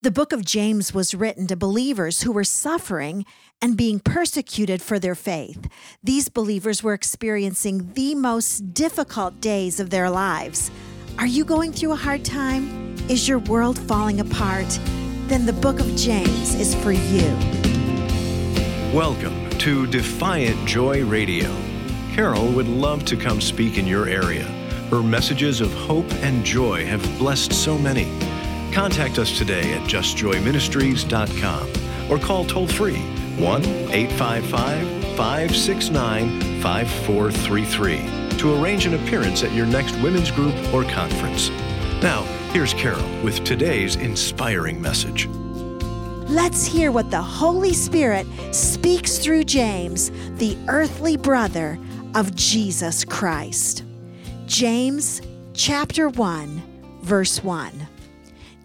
The book of James was written to believers who were suffering and being persecuted for their faith. These believers were experiencing the most difficult days of their lives. Are you going through a hard time? Is your world falling apart? Then the book of James is for you. Welcome to Defiant Joy Radio. Carol would love to come speak in your area. Her messages of hope and joy have blessed so many. Contact us today at justjoyministries.com or call toll free 1 855 569 5433 to arrange an appearance at your next women's group or conference. Now, here's Carol with today's inspiring message. Let's hear what the Holy Spirit speaks through James, the earthly brother of Jesus Christ. James chapter 1, verse 1.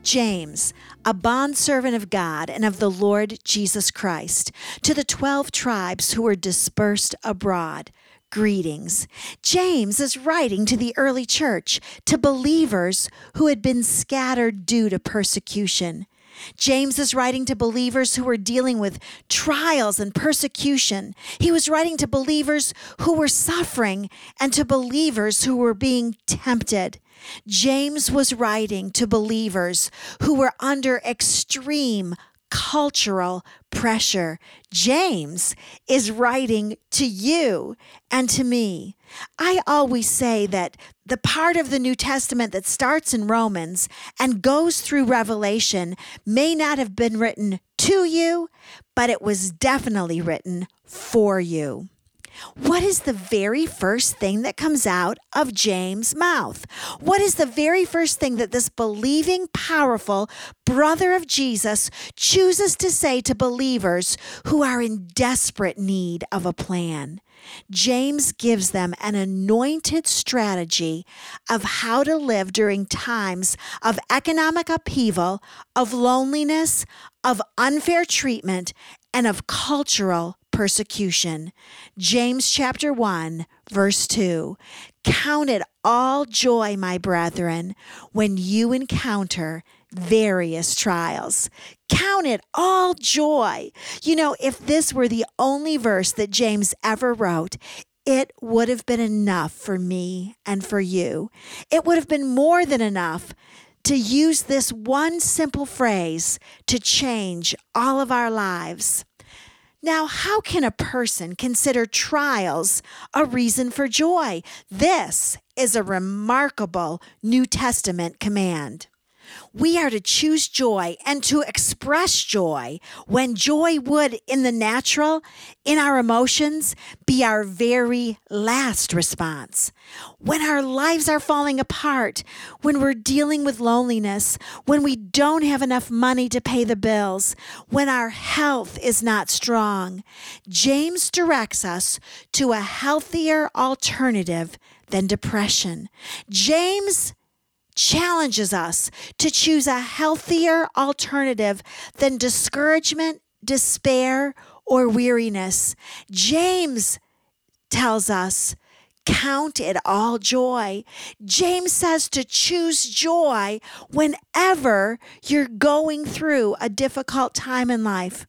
James, a bondservant of God and of the Lord Jesus Christ, to the twelve tribes who were dispersed abroad. Greetings. James is writing to the early church, to believers who had been scattered due to persecution. James is writing to believers who were dealing with trials and persecution. He was writing to believers who were suffering and to believers who were being tempted. James was writing to believers who were under extreme cultural pressure. James is writing to you and to me. I always say that the part of the New Testament that starts in Romans and goes through Revelation may not have been written to you, but it was definitely written for you. What is the very first thing that comes out of James' mouth? What is the very first thing that this believing, powerful brother of Jesus chooses to say to believers who are in desperate need of a plan? James gives them an anointed strategy of how to live during times of economic upheaval, of loneliness, of unfair treatment, and of cultural persecution. James chapter 1, verse 2. Count it all joy, my brethren, when you encounter various trials. Count it all joy. You know, if this were the only verse that James ever wrote, it would have been enough for me and for you. It would have been more than enough to use this one simple phrase to change all of our lives. Now, how can a person consider trials a reason for joy? This is a remarkable New Testament command. We are to choose joy and to express joy when joy would, in the natural, in our emotions, be our very last response. When our lives are falling apart, when we're dealing with loneliness, when we don't have enough money to pay the bills, when our health is not strong, James directs us to a healthier alternative than depression. James challenges us to choose a healthier alternative than discouragement, despair, or weariness. James tells us, Count it all joy. James says to choose joy whenever you're going through a difficult time in life.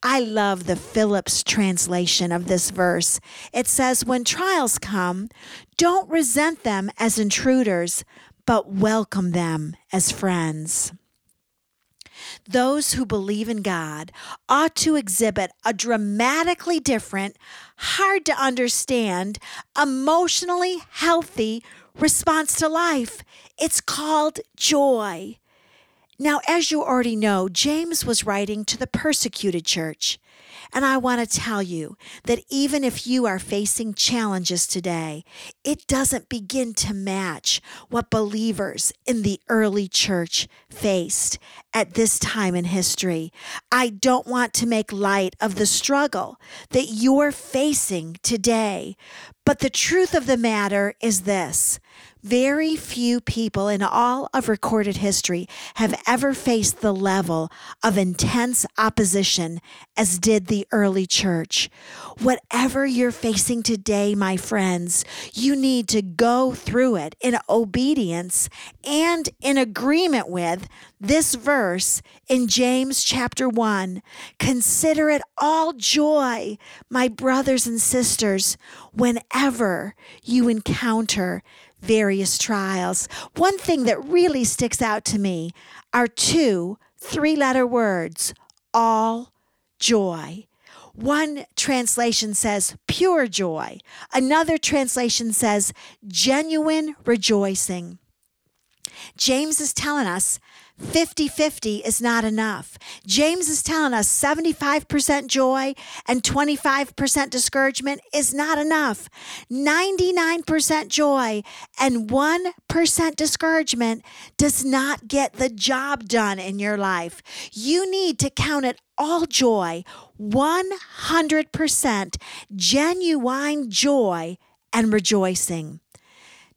I love the Phillips translation of this verse. It says, When trials come, don't resent them as intruders, but welcome them as friends. Those who believe in God ought to exhibit a dramatically different, hard to understand, emotionally healthy response to life. It's called joy. Now, as you already know, James was writing to the persecuted church. And I want to tell you that even if you are facing challenges today, it doesn't begin to match what believers in the early church faced at this time in history. I don't want to make light of the struggle that you're facing today, but the truth of the matter is this Very few people in all of recorded history have ever faced the level of intense opposition as did the early church. Whatever you're facing today, my friends, you need to go through it in obedience and in agreement with this verse in James chapter 1. Consider it all joy, my brothers and sisters, whenever you encounter various trials. One thing that really sticks out to me are two three letter words all joy. One translation says pure joy, another translation says genuine rejoicing. James is telling us 50 50 is not enough. James is telling us 75% joy and 25% discouragement is not enough. 99% joy and 1% discouragement does not get the job done in your life. You need to count it all joy, 100% genuine joy and rejoicing.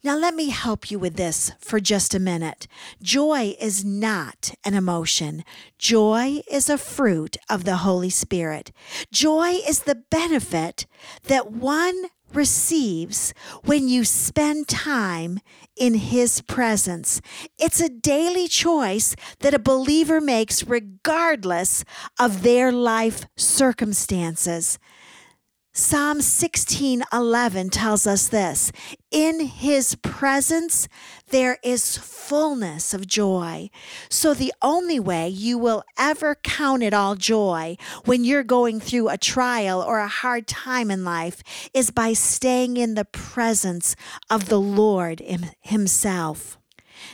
Now, let me help you with this for just a minute. Joy is not an emotion, joy is a fruit of the Holy Spirit. Joy is the benefit that one receives when you spend time in His presence. It's a daily choice that a believer makes regardless of their life circumstances. Psalm 16:11 tells us this, in his presence there is fullness of joy. So the only way you will ever count it all joy when you're going through a trial or a hard time in life is by staying in the presence of the Lord himself.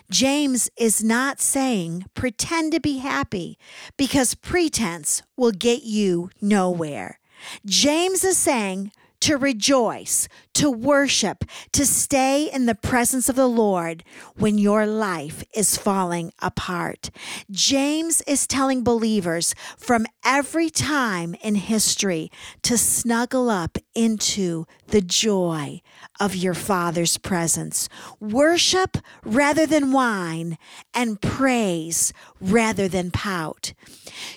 James is not saying pretend to be happy because pretense will get you nowhere. James is saying to rejoice, to worship, to stay in the presence of the Lord when your life is falling apart. James is telling believers from every time in history to snuggle up into the joy of your Father's presence. Worship rather than whine, and praise rather than pout.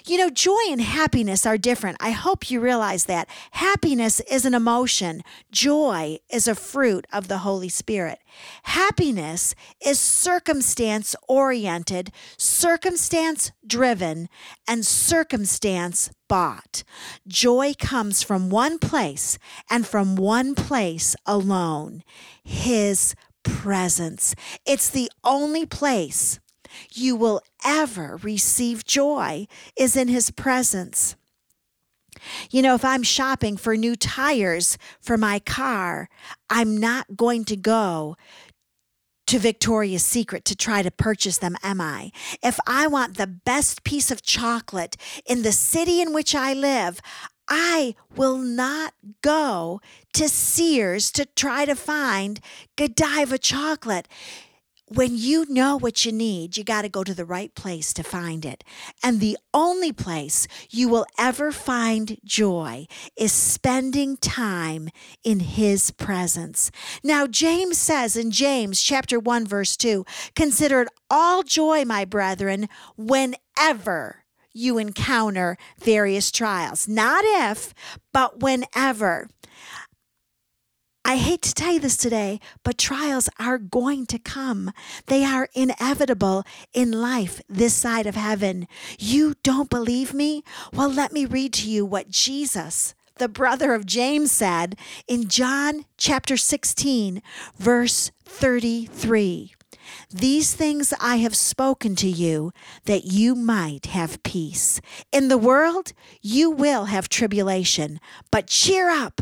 You know, joy and happiness are different. I hope you realize that. Happiness is an emotion, joy is a fruit of the Holy Spirit. Happiness is circumstance oriented, circumstance driven, and circumstance bought. Joy comes from one place and from one place alone His presence. It's the only place you will ever receive joy is in his presence. You know, if I'm shopping for new tires for my car, I'm not going to go to Victoria's Secret to try to purchase them, am I? If I want the best piece of chocolate in the city in which I live, I will not go to Sears to try to find Godiva chocolate when you know what you need, you got to go to the right place to find it. And the only place you will ever find joy is spending time in his presence. Now, James says in James chapter 1 verse 2, consider it all joy, my brethren, whenever you encounter various trials. Not if, but whenever. I hate to tell you this today, but trials are going to come. They are inevitable in life this side of heaven. You don't believe me? Well, let me read to you what Jesus, the brother of James, said in John chapter 16, verse 33. These things I have spoken to you that you might have peace. In the world, you will have tribulation, but cheer up.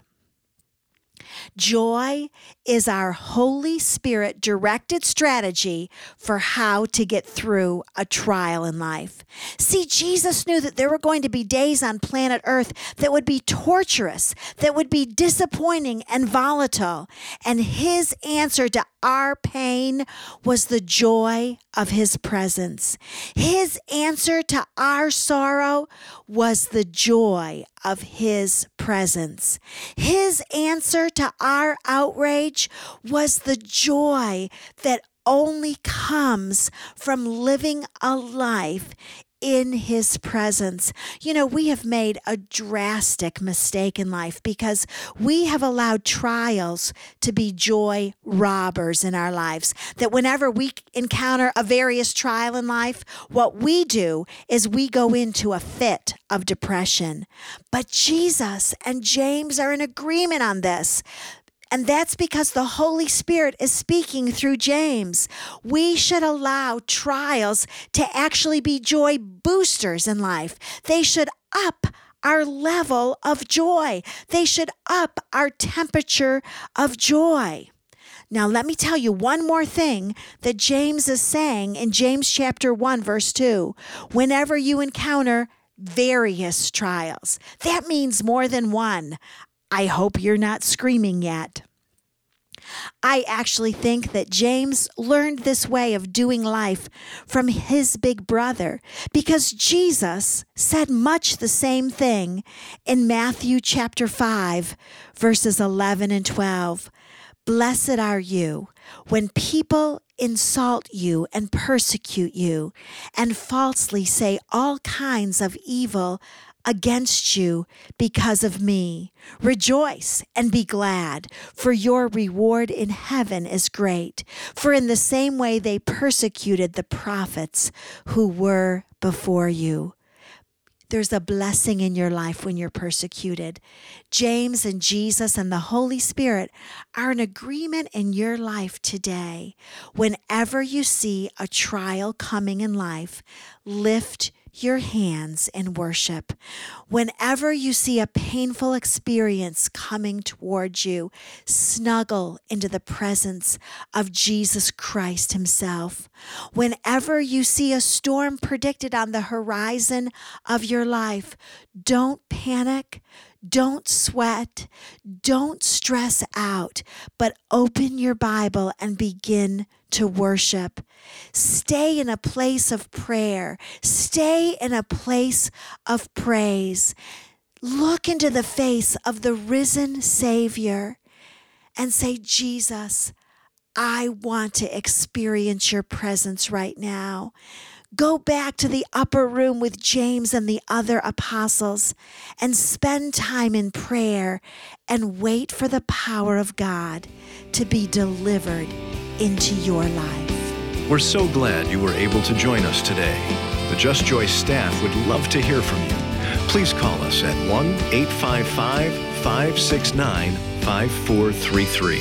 Joy is our Holy Spirit directed strategy for how to get through a trial in life. See, Jesus knew that there were going to be days on planet Earth that would be torturous, that would be disappointing and volatile. And his answer to our pain was the joy of his presence. His answer to our sorrow was the joy of His presence. His answer to our outrage was the joy that only comes from living a life in his presence. You know, we have made a drastic mistake in life because we have allowed trials to be joy robbers in our lives. That whenever we encounter a various trial in life, what we do is we go into a fit of depression. But Jesus and James are in agreement on this. And that's because the Holy Spirit is speaking through James. We should allow trials to actually be joy boosters in life. They should up our level of joy, they should up our temperature of joy. Now, let me tell you one more thing that James is saying in James chapter 1, verse 2. Whenever you encounter various trials, that means more than one. I hope you're not screaming yet. I actually think that James learned this way of doing life from his big brother because Jesus said much the same thing in Matthew chapter 5, verses 11 and 12. Blessed are you when people insult you and persecute you and falsely say all kinds of evil against you because of me. Rejoice and be glad, for your reward in heaven is great. For in the same way they persecuted the prophets who were before you. There's a blessing in your life when you're persecuted. James and Jesus and the Holy Spirit are in agreement in your life today. Whenever you see a trial coming in life, lift your hands in worship. Whenever you see a painful experience coming towards you, snuggle into the presence of Jesus Christ Himself. Whenever you see a storm predicted on the horizon of your life, don't panic. Don't sweat. Don't stress out, but open your Bible and begin to worship. Stay in a place of prayer. Stay in a place of praise. Look into the face of the risen Savior and say, Jesus, I want to experience your presence right now. Go back to the upper room with James and the other apostles and spend time in prayer and wait for the power of God to be delivered into your life. We're so glad you were able to join us today. The Just Joy staff would love to hear from you. Please call us at 1 855 569 5433.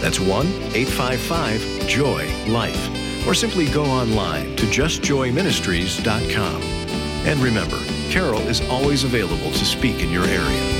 That's 1 855 Joy Life or simply go online to justjoyministries.com. And remember, Carol is always available to speak in your area.